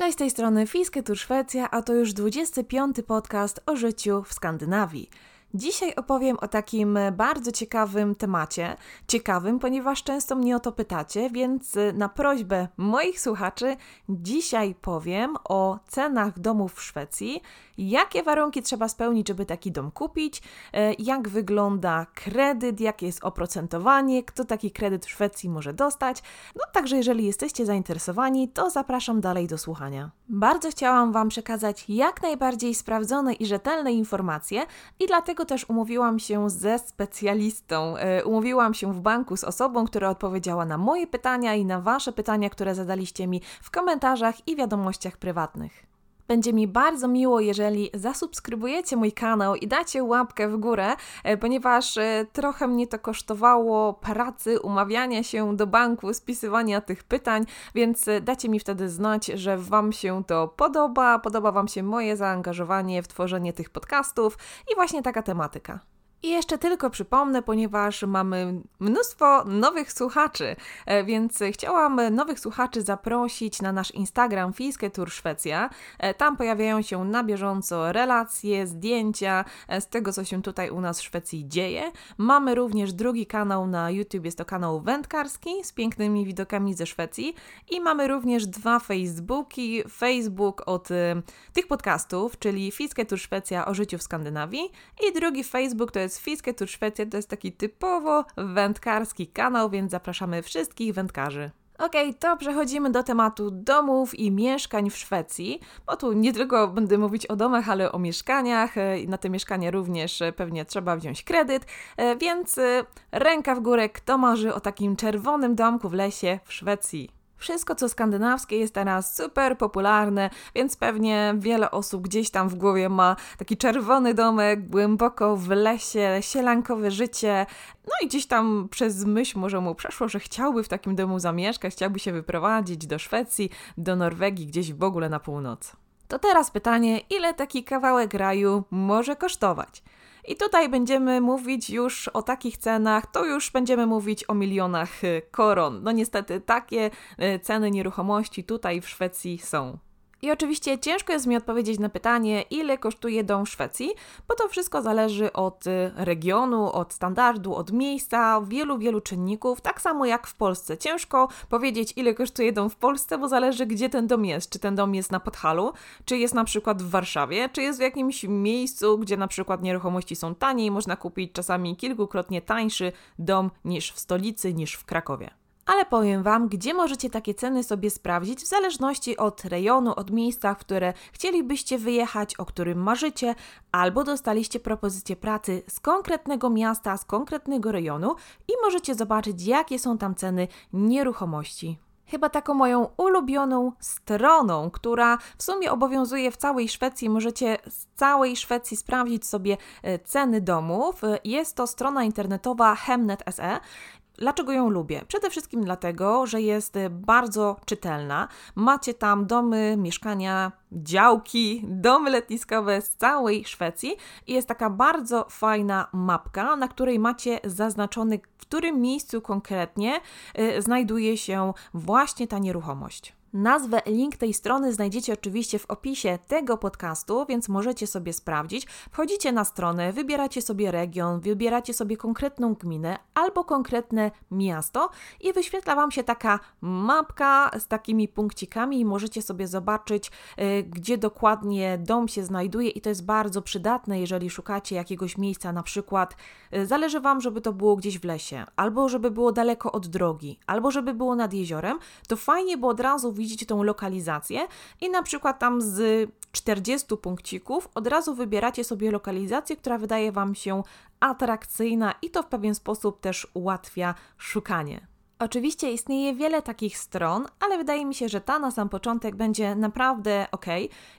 Cześć, z tej strony Fiske Tour Szwecja, a to już 25. podcast o życiu w Skandynawii. Dzisiaj opowiem o takim bardzo ciekawym temacie. Ciekawym, ponieważ często mnie o to pytacie, więc na prośbę moich słuchaczy dzisiaj powiem o cenach domów w Szwecji, jakie warunki trzeba spełnić, żeby taki dom kupić, e, jak wygląda kredyt, jakie jest oprocentowanie, kto taki kredyt w Szwecji może dostać. No także jeżeli jesteście zainteresowani, to zapraszam dalej do słuchania. Bardzo chciałam Wam przekazać jak najbardziej sprawdzone i rzetelne informacje i dlatego też umówiłam się ze specjalistą. E, umówiłam się w banku z osobą, która odpowiedziała na moje pytania i na Wasze pytania, które zadaliście mi w komentarzach i wiadomościach prywatnych. Będzie mi bardzo miło, jeżeli zasubskrybujecie mój kanał i dacie łapkę w górę, e, ponieważ e, trochę mnie to kosztowało pracy, umawiania się do banku, spisywania tych pytań, więc e, dacie mi wtedy znać, że Wam się to podoba, podoba Wam się moje zaangażowanie w tworzenie tych podcastów i właśnie taka tematyka. I jeszcze tylko przypomnę, ponieważ mamy mnóstwo nowych słuchaczy, e, więc chciałam nowych słuchaczy zaprosić na nasz Instagram Fińskie Tour Szwecja. E, tam pojawiają się na bieżąco relacje, zdjęcia e, z tego, co się tutaj u nas w Szwecji dzieje. Mamy również drugi kanał na YouTube, jest to kanał wędkarski z pięknymi widokami ze Szwecji i mamy również dwa Facebooki. Facebook od tych podcastów, czyli Fińskie Tour Szwecja o życiu w Skandynawii i drugi Facebook to jest jest Fiske Tour Szwecja, to jest taki typowo wędkarski kanał, więc zapraszamy wszystkich wędkarzy. Okej, okay, to przechodzimy do tematu domów i mieszkań w Szwecji, bo tu nie tylko będę mówić o domach, ale o mieszkaniach. E, na te mieszkania również e, pewnie trzeba wziąć kredyt, e, więc ręka w górę, kto marzy o takim czerwonym domku w lesie w Szwecji. Wszystko, co skandynawskie, jest teraz super popularne, więc pewnie wiele osób gdzieś tam w głowie ma taki czerwony domek, głęboko w lesie, sielankowe życie. No i gdzieś tam przez myśl może mu przeszło, że chciałby w takim domu zamieszkać, chciałby się wyprowadzić do Szwecji, do Norwegii, gdzieś w ogóle na północ. To teraz pytanie, ile taki kawałek raju może kosztować? I tutaj będziemy mówić już o takich cenach, to już będziemy mówić o milionach y, koron. No niestety takie y, ceny nieruchomości tutaj w Szwecji są. I oczywiście ciężko jest mi odpowiedzieć na pytanie, ile kosztuje dom w Szwecji, bo to wszystko zależy od y, regionu, od standardu, od miejsca, wielu, wielu czynników, tak samo jak w Polsce. Ciężko powiedzieć, ile kosztuje dom w Polsce, bo zależy, gdzie ten dom jest. Czy ten dom jest na Podhalu, czy jest na przykład w Warszawie, czy jest w jakimś miejscu, gdzie na przykład nieruchomości są taniej można kupić czasami kilkukrotnie tańszy dom niż w stolicy, niż w Krakowie ale powiem Wam, gdzie możecie takie ceny sobie sprawdzić w zależności od rejonu, od miejsca, w które chcielibyście wyjechać, o którym marzycie, albo dostaliście propozycję pracy z konkretnego miasta, z konkretnego rejonu i możecie zobaczyć, jakie są tam ceny nieruchomości chyba taką moją ulubioną stroną, która w sumie obowiązuje w całej Szwecji. Możecie z całej Szwecji sprawdzić sobie e, ceny domów. Jest to strona internetowa Hemnet.se Dlaczego ją lubię? Przede wszystkim dlatego, że jest bardzo czytelna. Macie tam domy, mieszkania, działki, domy letniskowe z całej Szwecji i jest taka bardzo fajna mapka, na której macie zaznaczony, w którym miejscu konkretnie y, znajduje się właśnie ta nieruchomość. Nazwę, link tej strony znajdziecie oczywiście w opisie tego podcastu, więc możecie sobie sprawdzić. Wchodzicie na stronę, wybieracie sobie region, wybieracie sobie konkretną gminę albo konkretne miasto i wyświetla Wam się taka mapka z takimi punkcikami i możecie sobie zobaczyć, y, gdzie dokładnie dom się znajduje i to jest bardzo przydatne, jeżeli szukacie jakiegoś miejsca, na przykład y, zależy Wam, żeby to było gdzieś w lesie, albo żeby było daleko od drogi, albo żeby było nad jeziorem, to fajnie, bo od razu widzicie tą lokalizację i na przykład tam z 40 punkcików od razu wybieracie sobie lokalizację, która wydaje Wam się atrakcyjna i to w pewien sposób też ułatwia szukanie. Oczywiście istnieje wiele takich stron, ale wydaje mi się, że ta na sam początek będzie naprawdę ok.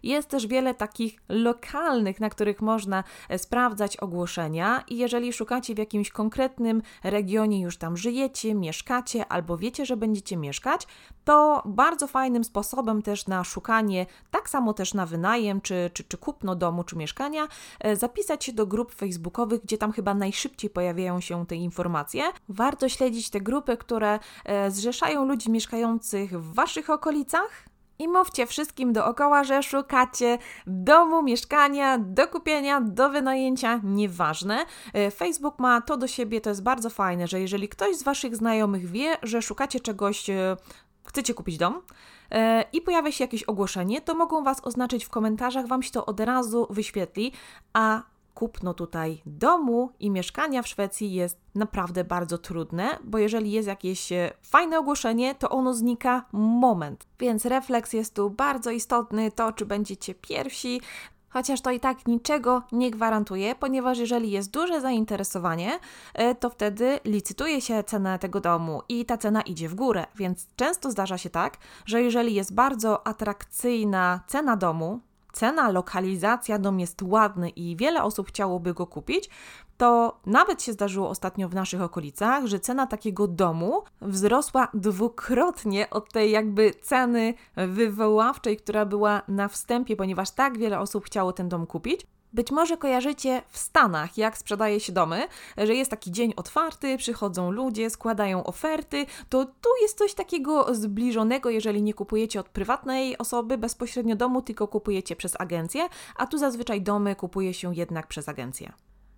Jest też wiele takich lokalnych, na których można e, sprawdzać ogłoszenia, i jeżeli szukacie w jakimś konkretnym regionie, już tam żyjecie, mieszkacie albo wiecie, że będziecie mieszkać, to bardzo fajnym sposobem też na szukanie, tak samo też na wynajem, czy, czy, czy kupno domu, czy mieszkania, e, zapisać się do grup facebookowych, gdzie tam chyba najszybciej pojawiają się te informacje. Warto śledzić te grupy, które E, zrzeszają ludzi mieszkających w Waszych okolicach i mówcie wszystkim dookoła, że szukacie domu, mieszkania, do kupienia, do wynajęcia, nieważne. E, Facebook ma to do siebie, to jest bardzo fajne, że jeżeli ktoś z Waszych znajomych wie, że szukacie czegoś, e, chcecie kupić dom, i pojawia się jakieś ogłoszenie, to mogą Was oznaczyć w komentarzach, Wam się to od razu wyświetli, a kupno tutaj domu i mieszkania w Szwecji jest naprawdę bardzo trudne, bo jeżeli jest jakieś e, fajne ogłoszenie, to ono znika moment. Więc refleks jest tu bardzo istotny, to czy będziecie pierwsi, chociaż to i tak niczego nie gwarantuje, ponieważ jeżeli jest duże zainteresowanie, e, to wtedy licytuje się cenę tego domu i ta cena idzie w górę. Więc często zdarza się tak, że jeżeli jest bardzo atrakcyjna cena domu, cena, lokalizacja, dom jest ładny i wiele osób chciałoby go kupić, to nawet się zdarzyło ostatnio w naszych okolicach, że cena takiego domu wzrosła dwukrotnie od tej jakby ceny wywoławczej, która była na wstępie, ponieważ tak wiele osób chciało ten dom kupić. Być może kojarzycie w Stanach, jak sprzedaje się domy, że jest taki dzień otwarty, przychodzą ludzie, składają oferty. To tu jest coś takiego zbliżonego, jeżeli nie kupujecie od prywatnej osoby bezpośrednio domu, tylko kupujecie przez agencję, a tu zazwyczaj domy kupuje się jednak przez agencję.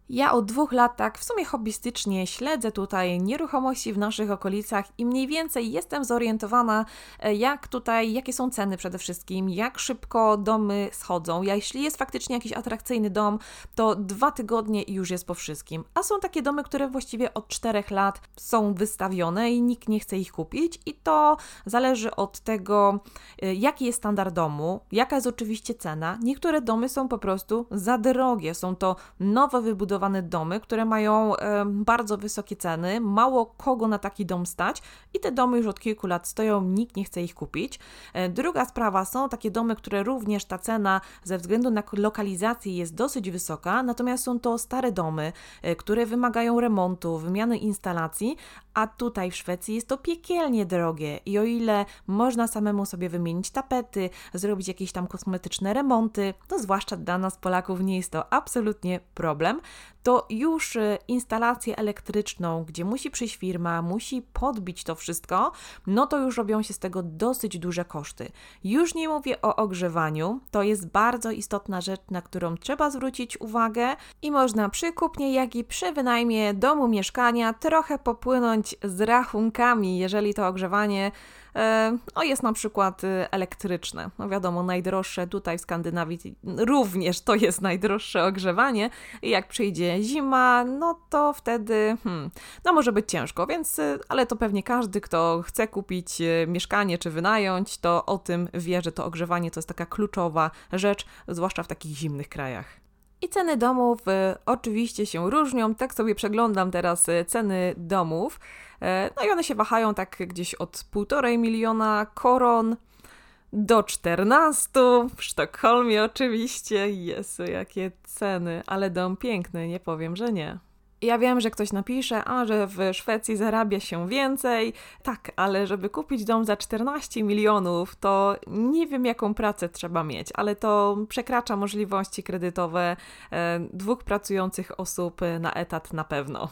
Ja od dwóch lat tak w sumie hobbystycznie śledzę tutaj nieruchomości w naszych okolicach i mniej więcej jestem zorientowana, e, jak tutaj, jakie są ceny przede wszystkim, jak szybko domy schodzą. Ja, jeśli jest faktycznie jakiś atrakcyjny dom, to dwa tygodnie już jest po wszystkim. A są takie domy, które właściwie od czterech lat są wystawione i nikt nie chce ich kupić i to zależy od tego, e, jaki jest standard domu, jaka jest oczywiście cena. Niektóre domy są po prostu za drogie, są to nowo wybudowane domy, które mają bardzo wysokie ceny, mało kogo na taki dom stać i te domy już od kilku lat stoją, nikt nie chce ich kupić. E, druga sprawa, są takie domy, które również ta cena ze względu na lokalizację jest dosyć wysoka, natomiast są to stare domy, e, które wymagają remontu, wymiany instalacji, a tutaj w Szwecji jest to piekielnie drogie i o ile można samemu sobie wymienić tapety, zrobić jakieś tam kosmetyczne remonty, to zwłaszcza dla nas Polaków nie jest to absolutnie problem, to już y, instalację elektryczną, gdzie musi przyjść firma, musi podbić to wszystko, no to już robią się z tego dosyć duże koszty. Już nie mówię o ogrzewaniu, to jest bardzo istotna rzecz, na którą trzeba zwrócić uwagę i można przy kupnie, jak i przy wynajmie domu, mieszkania trochę popłynąć z rachunkami, jeżeli to ogrzewanie E, no jest na przykład y, elektryczne. No wiadomo, najdroższe tutaj w Skandynawii również to jest najdroższe ogrzewanie i jak przyjdzie zima, no to wtedy hmm, no może być ciężko, więc y, ale to pewnie każdy, kto chce kupić y, mieszkanie czy wynająć, to o tym wie, że to ogrzewanie to jest taka kluczowa rzecz, zwłaszcza w takich zimnych krajach. I ceny domów y, oczywiście się różnią. Tak sobie przeglądam teraz y, ceny domów. E, no i one się wahają tak gdzieś od 1,5 miliona koron do 14. W Sztokholmie oczywiście. Jezu, jakie ceny. Ale dom piękny, nie powiem, że nie. Ja wiem, że ktoś napisze, a że w Szwecji zarabia się więcej. Tak, ale żeby kupić dom za 14 milionów, to nie wiem, jaką pracę trzeba mieć, ale to przekracza możliwości kredytowe e, dwóch pracujących osób na etat na pewno.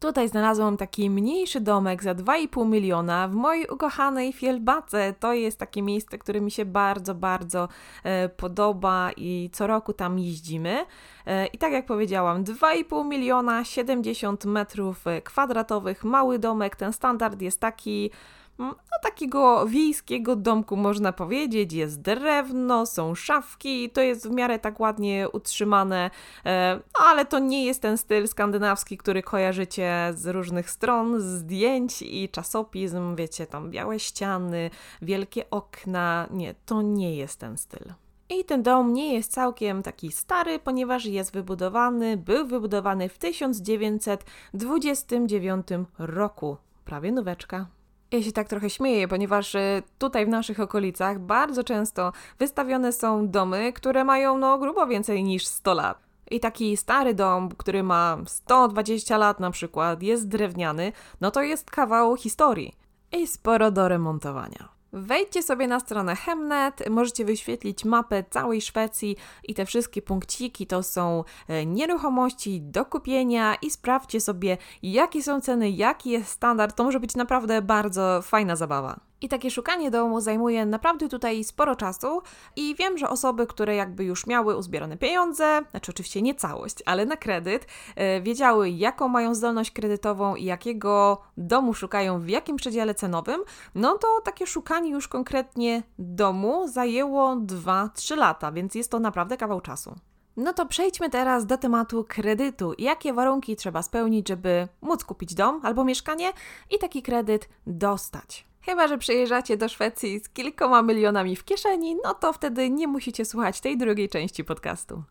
Tutaj znalazłam taki mniejszy domek za 2,5 miliona w mojej ukochanej Fielbace. To jest takie miejsce, które mi się bardzo, bardzo e, podoba i co roku tam jeździmy. E, I tak jak powiedziałam, 2,5 miliona, 70 metrów kwadratowych, mały domek. Ten standard jest taki no, takiego wiejskiego domku można powiedzieć. Jest drewno, są szafki, to jest w miarę tak ładnie utrzymane, e, ale to nie jest ten styl skandynawski, który kojarzycie z różnych stron, zdjęć i czasopism. Wiecie, tam białe ściany, wielkie okna. Nie, to nie jest ten styl. I ten dom nie jest całkiem taki stary, ponieważ jest wybudowany, był wybudowany w 1929 roku. Prawie nóweczka. Ja się tak trochę śmieję, ponieważ y, tutaj w naszych okolicach bardzo często wystawione są domy, które mają no grubo więcej niż 100 lat. I taki stary dom, który ma 120 lat na przykład, jest drewniany, no to jest kawał historii i sporo do remontowania. Wejdźcie sobie na stronę Hemnet, możecie wyświetlić mapę całej Szwecji i te wszystkie punkciki to są e, nieruchomości do kupienia i sprawdźcie sobie, jakie są ceny, jaki jest standard. To może być naprawdę bardzo fajna zabawa. I takie szukanie domu zajmuje naprawdę tutaj sporo czasu i wiem, że osoby, które jakby już miały uzbierane pieniądze, znaczy oczywiście nie całość, ale na kredyt, e, wiedziały jaką mają zdolność kredytową i jakiego domu szukają w jakim przedziale cenowym, no to takie szukanie już konkretnie domu zajęło 2-3 lata, więc jest to naprawdę kawał czasu. No to przejdźmy teraz do tematu kredytu. Jakie warunki trzeba spełnić, żeby móc kupić dom albo mieszkanie i taki kredyt dostać? Chyba, że przyjeżdżacie do Szwecji z kilkoma milionami w kieszeni, no to wtedy nie musicie słuchać tej drugiej części podcastu.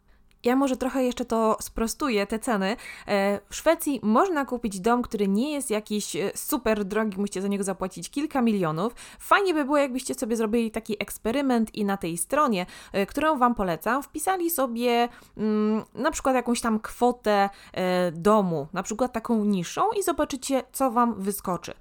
Ja może trochę jeszcze to sprostuję, te ceny. E, w Szwecji można kupić dom, który nie jest jakiś e, super drogi, musicie za niego zapłacić kilka milionów. Fajnie by było, jakbyście sobie zrobili taki eksperyment i na tej stronie, e, którą Wam polecam, wpisali sobie mm, na przykład jakąś tam kwotę domu, na przykład taką niższą i zobaczycie, co Wam wyskoczy.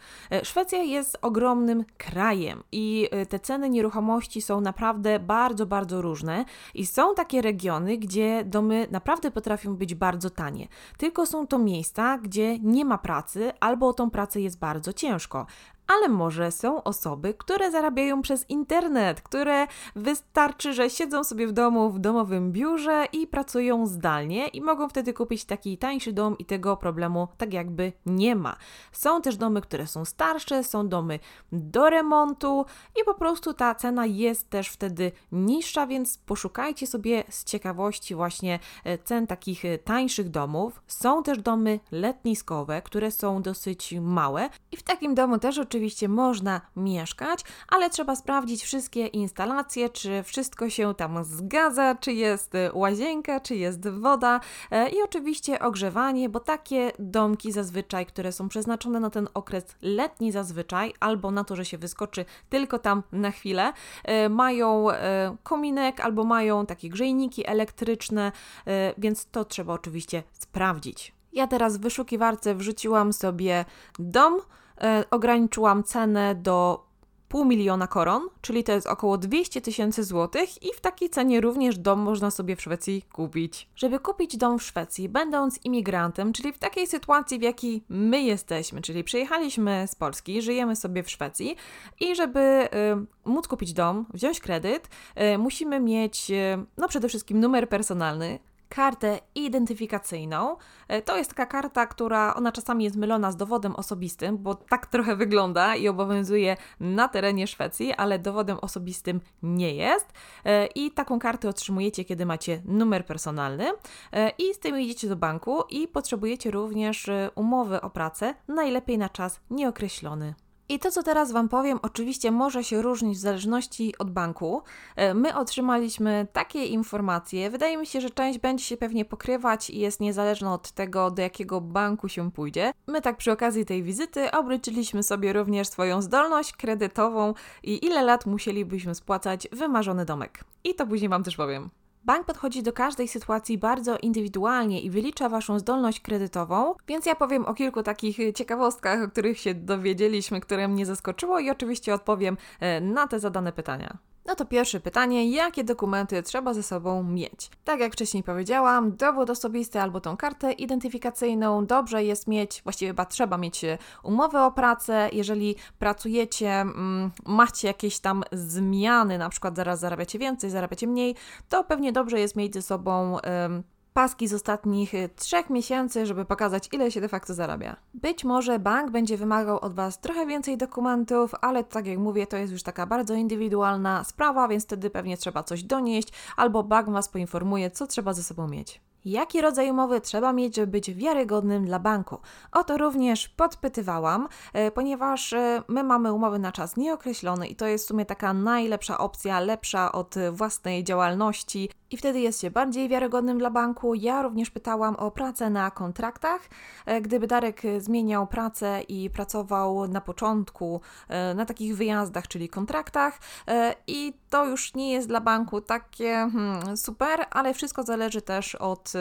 Szwecja jest ogromnym krajem i te ceny nieruchomości są naprawdę bardzo, bardzo różne i są takie regiony, gdzie domy naprawdę potrafią być bardzo tanie. Tylko są to miejsca, gdzie nie ma pracy albo o tą pracę jest bardzo ciężko ale może są osoby, które zarabiają przez internet, które wystarczy, że siedzą sobie w domu, w domowym biurze i pracują zdalnie i mogą wtedy kupić taki tańszy dom i tego problemu tak jakby nie ma. Są też domy, które są starsze, są domy do remontu i po prostu ta cena jest też wtedy niższa, więc poszukajcie sobie z ciekawości właśnie e, cen takich e, tańszych domów. Są też domy letniskowe, które są dosyć małe i w takim domu też oczywiście oczywiście można mieszkać, ale trzeba sprawdzić wszystkie instalacje, czy wszystko się tam zgadza, czy jest łazienka, czy jest woda e, i oczywiście ogrzewanie, bo takie domki zazwyczaj, które są przeznaczone na ten okres letni zazwyczaj, albo na to, że się wyskoczy tylko tam na chwilę, e, mają e, kominek albo mają takie grzejniki elektryczne, więc to trzeba oczywiście sprawdzić. Ja teraz w wyszukiwarce wrzuciłam sobie dom, ograniczyłam cenę do pół miliona koron, czyli to jest około 200 tysięcy złotych i w takiej cenie również dom można sobie w Szwecji kupić. Żeby kupić dom w Szwecji, będąc imigrantem, czyli w takiej sytuacji, w jakiej my jesteśmy, czyli przyjechaliśmy z Polski, żyjemy sobie w Szwecji i żeby y, móc kupić dom, wziąć kredyt, y, musimy mieć y, no przede wszystkim numer personalny, kartę identyfikacyjną. E, to jest taka karta, która ona czasami jest mylona z dowodem osobistym, bo tak trochę wygląda i obowiązuje na terenie Szwecji, ale dowodem osobistym nie jest. E, I taką kartę otrzymujecie, kiedy macie numer personalny e, i z tym idziecie do banku i potrzebujecie również umowy o pracę, najlepiej na czas nieokreślony. I to, co teraz Wam powiem, oczywiście może się różnić w zależności od banku. E, my otrzymaliśmy takie informacje. Wydaje mi się, że część będzie się pewnie pokrywać i jest niezależna od tego, do jakiego banku się pójdzie. My tak przy okazji tej wizyty obliczyliśmy sobie również swoją zdolność kredytową i ile lat musielibyśmy spłacać wymarzony domek. I to później Wam też powiem. Bank podchodzi do każdej sytuacji bardzo indywidualnie i wylicza Waszą zdolność kredytową, więc ja powiem o kilku takich ciekawostkach, o których się dowiedzieliśmy, które mnie zaskoczyło i oczywiście odpowiem e, na te zadane pytania. No to pierwsze pytanie, jakie dokumenty trzeba ze sobą mieć? Tak jak wcześniej powiedziałam, dowód osobisty albo tą kartę identyfikacyjną dobrze jest mieć, właściwie chyba trzeba mieć e, umowę o pracę. Jeżeli pracujecie, mm, macie jakieś tam zmiany, na przykład zaraz zarabiacie więcej, zarabiacie mniej, to pewnie dobrze jest mieć ze sobą paski z ostatnich y, trzech miesięcy, żeby pokazać, ile się de facto zarabia. Być może bank będzie wymagał od Was trochę więcej dokumentów, ale tak jak mówię, to jest już taka bardzo indywidualna sprawa, więc wtedy pewnie trzeba coś donieść, albo bank Was poinformuje, co trzeba ze sobą mieć. Jaki rodzaj umowy trzeba mieć, żeby być wiarygodnym dla banku? O to również podpytywałam, e, ponieważ e, my mamy umowy na czas nieokreślony i to jest w sumie taka najlepsza opcja, lepsza od własnej działalności i wtedy jest się bardziej wiarygodnym dla banku. Ja również pytałam o pracę na kontraktach. E, gdyby Darek zmieniał pracę i pracował na początku na takich wyjazdach, czyli kontraktach, i to już nie jest dla banku takie hmm, super, ale wszystko zależy też od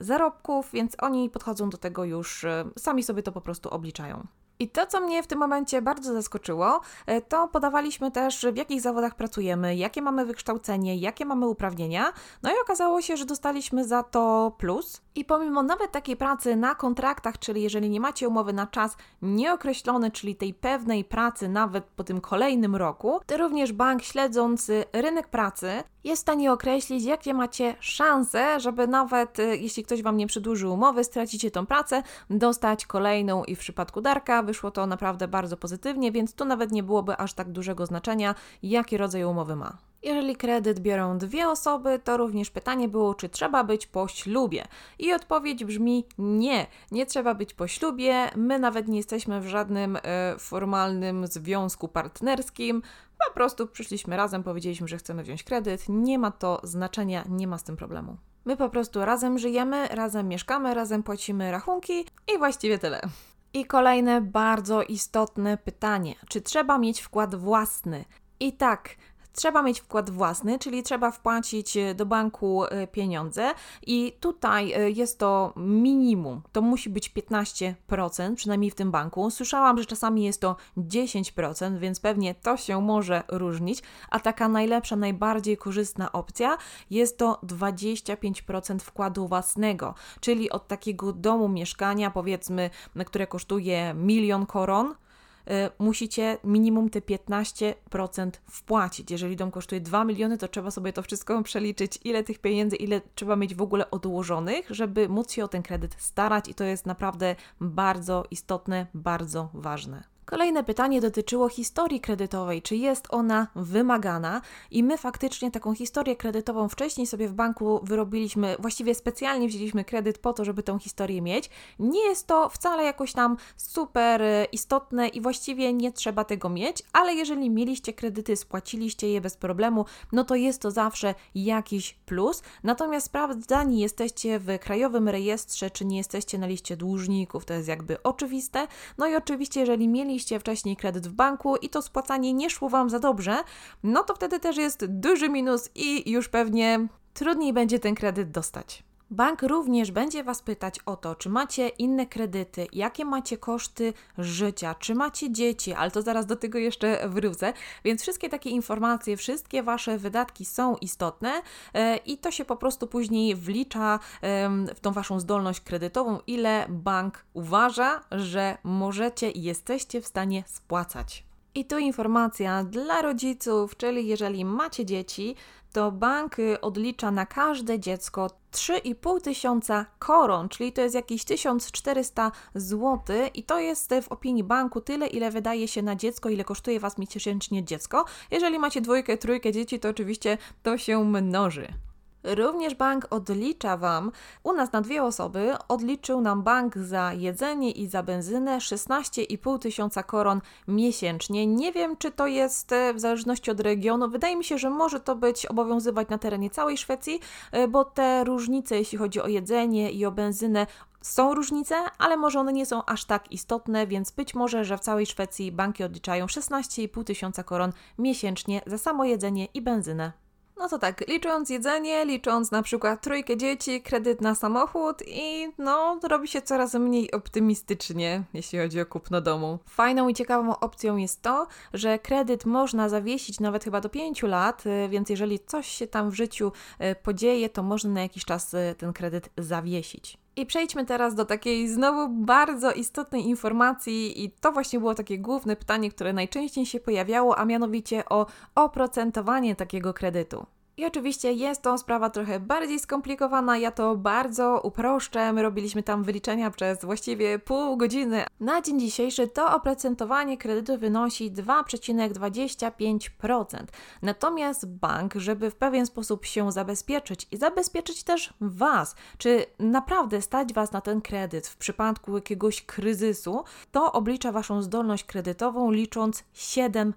zarobków, więc oni podchodzą do tego już, sami sobie to po prostu obliczają. I to, co mnie w tym momencie bardzo zaskoczyło, e, to podawaliśmy też, w jakich zawodach pracujemy, jakie mamy wykształcenie, jakie mamy uprawnienia. No i okazało się, że dostaliśmy za to plus. I pomimo nawet takiej pracy na kontraktach, czyli jeżeli nie macie umowy na czas nieokreślony, czyli tej pewnej pracy nawet po tym kolejnym roku, to również bank śledząc rynek pracy jest w stanie określić, jakie macie szanse, żeby nawet y, jeśli ktoś Wam nie przedłuży umowy, stracicie tą pracę, dostać kolejną i w przypadku Darka wyszło to naprawdę bardzo pozytywnie, więc tu nawet nie byłoby aż tak dużego znaczenia, jaki rodzaj umowy ma. Jeżeli kredyt biorą dwie osoby, to również pytanie było, czy trzeba być po ślubie. I odpowiedź brzmi nie, nie trzeba być po ślubie. My nawet nie jesteśmy w żadnym e, formalnym związku partnerskim. Po prostu przyszliśmy razem, powiedzieliśmy, że chcemy wziąć kredyt. Nie ma to znaczenia, nie ma z tym problemu. My po prostu razem żyjemy, razem mieszkamy, razem płacimy rachunki i właściwie tyle. I kolejne bardzo istotne pytanie: czy trzeba mieć wkład własny? I tak, Trzeba mieć wkład własny, czyli trzeba wpłacić e, do banku e, pieniądze i tutaj e, jest to minimum. To musi być 15%, przynajmniej w tym banku. Słyszałam, że czasami jest to 10%, więc pewnie to się może różnić, a taka najlepsza, najbardziej korzystna opcja jest to 25% wkładu własnego, czyli od takiego domu mieszkania, powiedzmy, które kosztuje milion koron, musicie minimum te 15% wpłacić. Jeżeli dom kosztuje 2 miliony, to trzeba sobie to wszystko przeliczyć, ile tych pieniędzy, ile trzeba mieć w ogóle odłożonych, żeby móc się o ten kredyt starać i to jest naprawdę bardzo istotne, bardzo ważne. Kolejne pytanie dotyczyło historii kredytowej, czy jest ona wymagana i my faktycznie taką historię kredytową wcześniej sobie w banku wyrobiliśmy, właściwie specjalnie wzięliśmy kredyt po to, żeby tą historię mieć. Nie jest to wcale jakoś tam super e, istotne i właściwie nie trzeba tego mieć, ale jeżeli mieliście kredyty, spłaciliście je bez problemu, no to jest to zawsze jakiś plus. Natomiast sprawdzani jesteście w krajowym rejestrze, czy nie jesteście na liście dłużników, to jest jakby oczywiste. No i oczywiście, jeżeli mieliście mieliście wcześniej kredyt w banku i to spłacanie nie szło Wam za dobrze, no to wtedy też jest duży minus i już pewnie trudniej będzie ten kredyt dostać. Bank również będzie Was pytać o to, czy macie inne kredyty, jakie macie koszty życia, czy macie dzieci, ale to zaraz do tego jeszcze wrócę. Więc wszystkie takie informacje, wszystkie Wasze wydatki są istotne e, i to się po prostu później wlicza w tą Waszą zdolność kredytową, ile bank uważa, że możecie i jesteście w stanie spłacać. I tu informacja dla rodziców, czyli jeżeli macie dzieci, to bank y, odlicza na każde dziecko 3,5 tysiąca koron, czyli to jest jakieś 1400 zł i to jest w opinii banku tyle, ile wydaje się na dziecko, ile kosztuje Was miesięcznie dziecko. Jeżeli macie dwójkę, trójkę dzieci, to oczywiście to się mnoży. Również bank odlicza Wam, u nas na dwie osoby, odliczył nam bank za jedzenie i za benzynę 16,5 tysiąca koron miesięcznie. Nie wiem, czy to jest e, w zależności od regionu. Wydaje mi się, że może to być obowiązywać na terenie całej Szwecji, e, bo te różnice, jeśli chodzi o jedzenie i o benzynę, są różnice, ale może one nie są aż tak istotne, więc być może, że w całej Szwecji banki odliczają 16,5 tysiąca koron miesięcznie za samo jedzenie i benzynę. No to tak, licząc jedzenie, licząc na przykład trójkę dzieci, kredyt na samochód i no, robi się coraz mniej optymistycznie, jeśli chodzi o kupno domu. Fajną i ciekawą opcją jest to, że kredyt można zawiesić nawet chyba do 5 lat, y, więc jeżeli coś się tam w życiu y, podzieje, to można na jakiś czas y, ten kredyt zawiesić. I przejdźmy teraz do takiej znowu bardzo istotnej informacji, i to właśnie było takie główne pytanie, które najczęściej się pojawiało, a mianowicie o oprocentowanie takiego kredytu. I oczywiście jest to sprawa trochę bardziej skomplikowana, ja to bardzo uproszczę. My robiliśmy tam wyliczenia przez właściwie pół godziny. Na dzień dzisiejszy to oprocentowanie kredytu wynosi 2,25%. Natomiast bank, żeby w pewien sposób się zabezpieczyć i zabezpieczyć też Was, czy naprawdę stać Was na ten kredyt w przypadku jakiegoś kryzysu, to oblicza Waszą zdolność kredytową licząc 7%.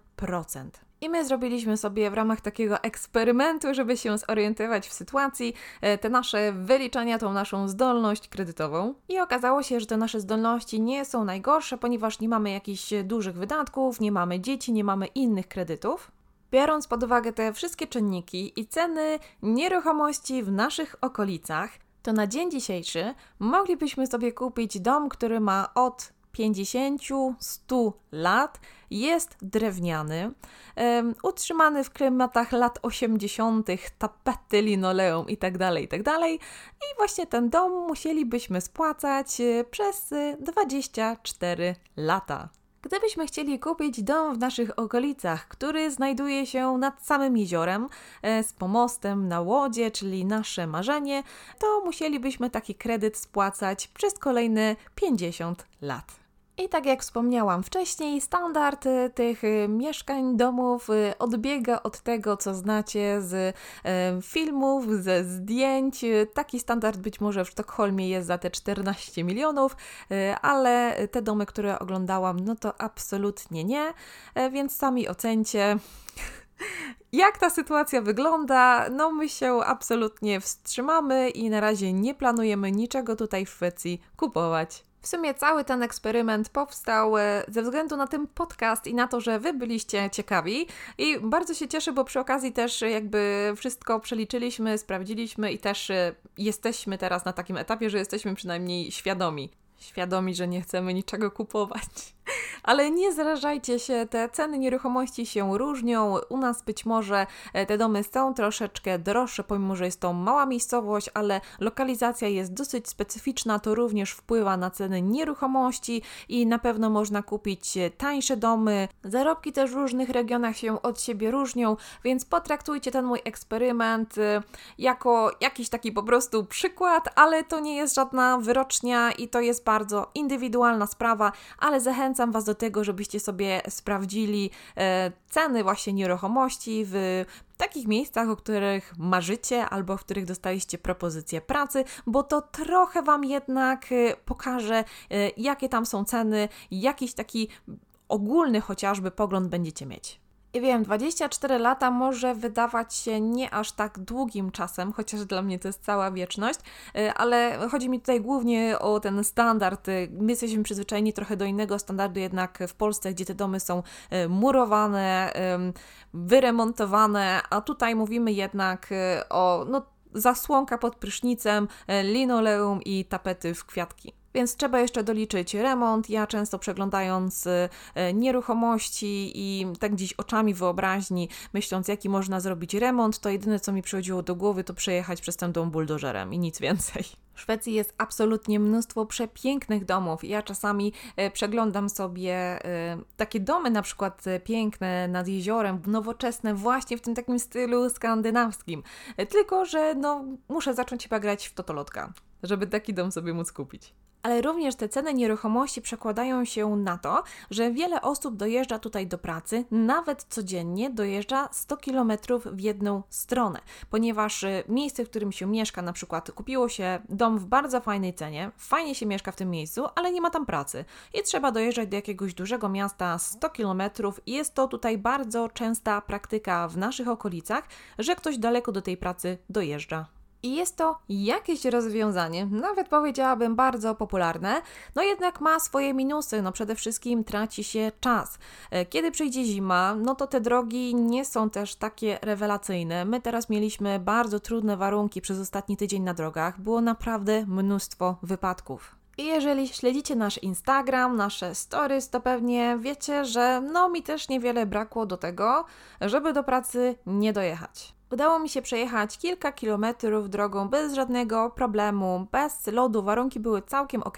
I my zrobiliśmy sobie w ramach takiego eksperymentu, żeby się zorientować w sytuacji, e, te nasze wyliczenia, tą naszą zdolność kredytową. I okazało się, że te nasze zdolności nie są najgorsze, ponieważ nie mamy jakichś dużych wydatków, nie mamy dzieci, nie mamy innych kredytów. Biorąc pod uwagę te wszystkie czynniki i ceny nieruchomości w naszych okolicach, to na dzień dzisiejszy moglibyśmy sobie kupić dom, który ma od 50-100 lat, jest drewniany, um, utrzymany w klimatach lat 80., tapety, linoleum itd., tak itd. Tak I właśnie ten dom musielibyśmy spłacać e, przez 24 lata. Gdybyśmy chcieli kupić dom w naszych okolicach, który znajduje się nad samym jeziorem, e, z pomostem na łodzie, czyli nasze marzenie, to musielibyśmy taki kredyt spłacać przez kolejne 50 lat. I tak jak wspomniałam wcześniej, standard y, tych y, mieszkań, domów y, odbiega od tego, co znacie z filmów, ze zdjęć. Taki standard być może w Sztokholmie jest za te 14 milionów, ale te domy, które oglądałam, no to absolutnie nie, e, więc sami ocencie. Jak ta sytuacja wygląda? No, my się absolutnie wstrzymamy i na razie nie planujemy niczego tutaj w Szwecji kupować. W sumie cały ten eksperyment powstał e, ze względu na ten podcast i na to, że Wy byliście ciekawi. I bardzo się cieszę, bo przy okazji też jakby wszystko przeliczyliśmy, sprawdziliśmy i też e, jesteśmy teraz na takim etapie, że jesteśmy przynajmniej świadomi świadomi, że nie chcemy niczego kupować. Ale nie zrażajcie się, te ceny nieruchomości się różnią. U nas być może e, te domy są troszeczkę droższe, pomimo że jest to mała miejscowość, ale lokalizacja jest dosyć specyficzna, to również wpływa na ceny nieruchomości i na pewno można kupić e, tańsze domy. Zarobki też w różnych regionach się od siebie różnią, więc potraktujcie ten mój eksperyment e, jako jakiś taki po prostu przykład, ale to nie jest żadna wyrocznia i to jest bardzo indywidualna sprawa, ale zachęcam Was do tego, żebyście sobie sprawdzili e, ceny właśnie nieruchomości w takich miejscach, o których marzycie albo w których dostaliście propozycję pracy, bo to trochę Wam jednak e, pokaże, e, jakie tam są ceny, jakiś taki ogólny chociażby pogląd będziecie mieć. Wiem, 24 lata może wydawać się nie aż tak długim czasem, chociaż dla mnie to jest cała wieczność, y, ale chodzi mi tutaj głównie o ten standard. Y, my jesteśmy przyzwyczajeni trochę do innego standardu, jednak w Polsce, gdzie te domy są y, murowane, wyremontowane, a tutaj mówimy jednak o no, zasłonka pod prysznicem, linoleum i tapety w kwiatki więc trzeba jeszcze doliczyć remont. Ja często przeglądając e, nieruchomości i tak gdzieś oczami wyobraźni, myśląc jaki można zrobić remont, to jedyne co mi przychodziło do głowy to przejechać przez ten dom buldożerem i nic więcej. W Szwecji jest absolutnie mnóstwo przepięknych domów. Ja czasami e, przeglądam sobie takie domy, na przykład piękne nad jeziorem, nowoczesne, właśnie w tym takim stylu skandynawskim. Tylko, że no, muszę zacząć chyba grać w totolotka, żeby taki dom sobie móc kupić ale również te ceny nieruchomości przekładają się na to, że wiele osób dojeżdża tutaj do pracy, nawet codziennie dojeżdża 100 km w jedną stronę, ponieważ y, miejsce, w którym się mieszka, na przykład kupiło się dom w bardzo fajnej cenie, fajnie się mieszka w tym miejscu, ale nie ma tam pracy i trzeba dojeżdżać do jakiegoś dużego miasta 100 km jest to tutaj bardzo częsta praktyka w naszych okolicach, że ktoś daleko do tej pracy dojeżdża. I jest to jakieś rozwiązanie, nawet powiedziałabym bardzo popularne, no jednak ma swoje minusy. No przede wszystkim traci się czas. E, kiedy przyjdzie zima, no to te drogi nie są też takie rewelacyjne. My teraz mieliśmy bardzo trudne warunki przez ostatni tydzień na drogach. Było naprawdę mnóstwo wypadków. I jeżeli śledzicie nasz Instagram, nasze stories, to pewnie wiecie, że no mi też niewiele brakło do tego, żeby do pracy nie dojechać. Udało mi się przejechać kilka kilometrów drogą bez żadnego problemu, bez lodu, warunki były całkiem ok,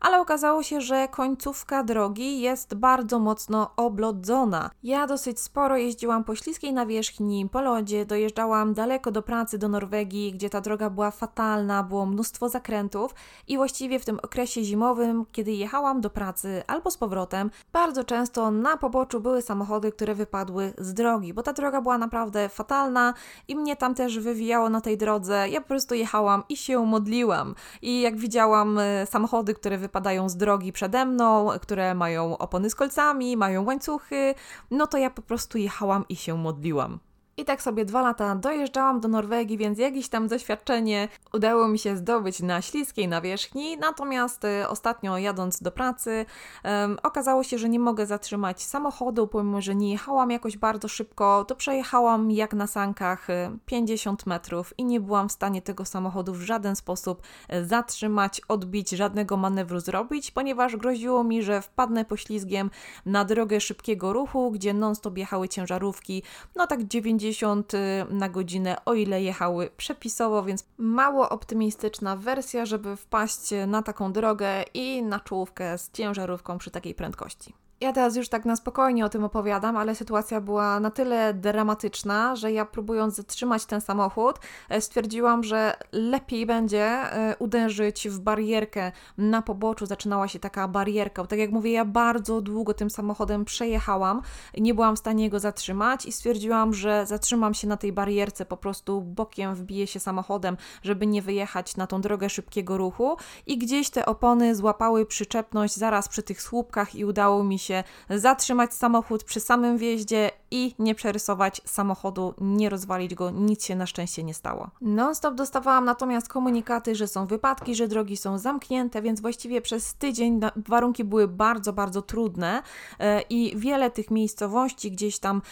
ale okazało się, że końcówka drogi jest bardzo mocno oblodzona. Ja dosyć sporo jeździłam po śliskiej nawierzchni, po lodzie, dojeżdżałam daleko do pracy do Norwegii, gdzie ta droga była fatalna, było mnóstwo zakrętów i właściwie w tym okresie zimowym, kiedy jechałam do pracy albo z powrotem, bardzo często na poboczu były samochody, które wypadły z drogi, bo ta droga była naprawdę fatalna i mnie tam też wywijało na tej drodze. Ja po prostu jechałam i się modliłam. I jak widziałam e, samochody, które wypadają z drogi przede mną, które mają opony z kolcami, mają łańcuchy, no to ja po prostu jechałam i się modliłam. I tak sobie dwa lata dojeżdżałam do Norwegii, więc jakieś tam doświadczenie udało mi się zdobyć na śliskiej nawierzchni. Natomiast y, ostatnio jadąc do pracy, um, okazało się, że nie mogę zatrzymać samochodu, pomimo że nie jechałam jakoś bardzo szybko, to przejechałam jak na sankach 50 y, metrów i nie byłam w stanie tego samochodu w żaden sposób y, zatrzymać, odbić, żadnego manewru zrobić, ponieważ groziło mi, że wpadnę poślizgiem na drogę szybkiego ruchu, gdzie non-stop jechały ciężarówki, no tak 90 50 y, na godzinę, o ile jechały przepisowo, więc mało optymistyczna wersja, żeby wpaść na taką drogę i na czołówkę z ciężarówką przy takiej prędkości. Ja teraz już tak na spokojnie o tym opowiadam, ale sytuacja była na tyle dramatyczna, że ja próbując zatrzymać ten samochód, e, stwierdziłam, że lepiej będzie e, uderzyć w barierkę na poboczu. Zaczynała się taka barierka. Tak jak mówię, ja bardzo długo tym samochodem przejechałam, nie byłam w stanie go zatrzymać i stwierdziłam, że zatrzymam się na tej barierce, po prostu bokiem wbiję się samochodem, żeby nie wyjechać na tą drogę szybkiego ruchu i gdzieś te opony złapały przyczepność zaraz przy tych słupkach i udało mi się się zatrzymać samochód przy samym wjeździe i nie przerysować samochodu, nie rozwalić go, nic się na szczęście nie stało. Non-stop dostawałam natomiast komunikaty, że są wypadki, że drogi są zamknięte, więc właściwie przez tydzień warunki były bardzo, bardzo trudne e, i wiele tych miejscowości gdzieś tam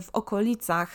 w okolicach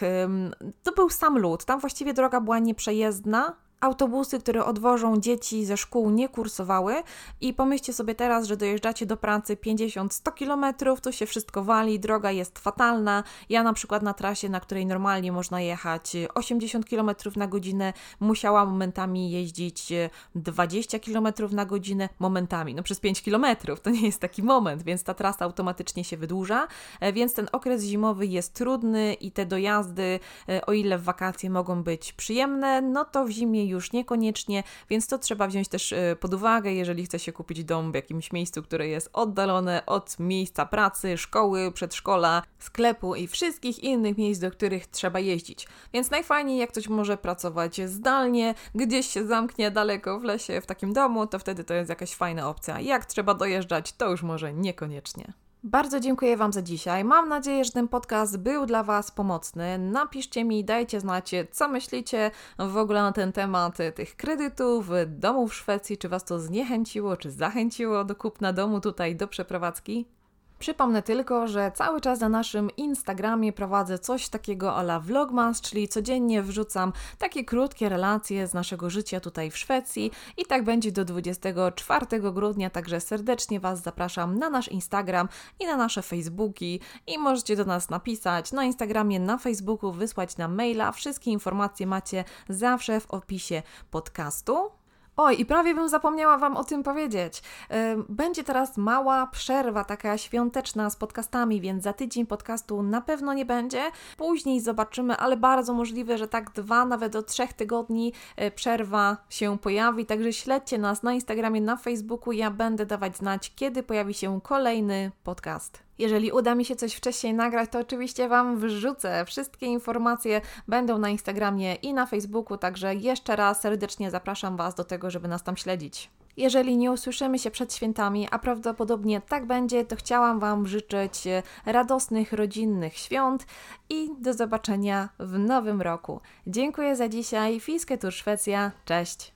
to był sam lód. Tam właściwie droga była nieprzejezdna, Autobusy, które odwożą dzieci ze szkół, nie kursowały i pomyślcie sobie teraz, że dojeżdżacie do pracy 50-100 km, to się wszystko wali, droga jest fatalna. Ja na przykład na trasie, na której normalnie można jechać 80 km na godzinę, musiałam momentami jeździć 20 km na godzinę, momentami, no przez 5 km, to nie jest taki moment, więc ta trasa automatycznie się wydłuża, e, więc ten okres zimowy jest trudny i te dojazdy, e, o ile w wakacje mogą być przyjemne, no to w zimie już niekoniecznie, więc to trzeba wziąć też e, pod uwagę, jeżeli chce się kupić dom w jakimś miejscu, które jest oddalone od miejsca pracy, szkoły, przedszkola, sklepu i wszystkich innych miejsc, do których trzeba jeździć. Więc najfajniej, jak ktoś może pracować zdalnie, gdzieś się zamknie daleko w lesie, w takim domu, to wtedy to jest jakaś fajna opcja. Jak trzeba dojeżdżać, to już może niekoniecznie. Bardzo dziękuję Wam za dzisiaj. Mam nadzieję, że ten podcast był dla Was pomocny. Napiszcie mi, dajcie znać, co myślicie w ogóle na ten temat tych kredytów, domów w Szwecji. Czy Was to zniechęciło, czy zachęciło do kupna domu tutaj, do przeprowadzki? Przypomnę tylko, że cały czas na naszym Instagramie prowadzę coś takiego ala vlogmas, czyli codziennie wrzucam takie krótkie relacje z naszego życia tutaj w Szwecji i tak będzie do 24 grudnia, także serdecznie Was zapraszam na nasz Instagram i na nasze Facebooki i możecie do nas napisać na Instagramie, na Facebooku, wysłać nam maila. Wszystkie informacje macie zawsze w opisie podcastu. Oj, i prawie bym zapomniała Wam o tym powiedzieć. Będzie teraz mała przerwa, taka świąteczna z podcastami, więc za tydzień podcastu na pewno nie będzie. Później zobaczymy, ale bardzo możliwe, że tak dwa, nawet do trzech tygodni e, przerwa się pojawi. Także śledźcie nas na Instagramie, na Facebooku. Ja będę dawać znać, kiedy pojawi się kolejny podcast. Jeżeli uda mi się coś wcześniej nagrać, to oczywiście Wam wrzucę. Wszystkie informacje będą na Instagramie i na Facebooku, także jeszcze raz serdecznie zapraszam Was do tego, żeby nas tam śledzić. Jeżeli nie usłyszymy się przed świętami, a prawdopodobnie tak będzie, to chciałam Wam życzyć radosnych, rodzinnych świąt i do zobaczenia w nowym roku. Dziękuję za dzisiaj. Fisketur Szwecja. Cześć!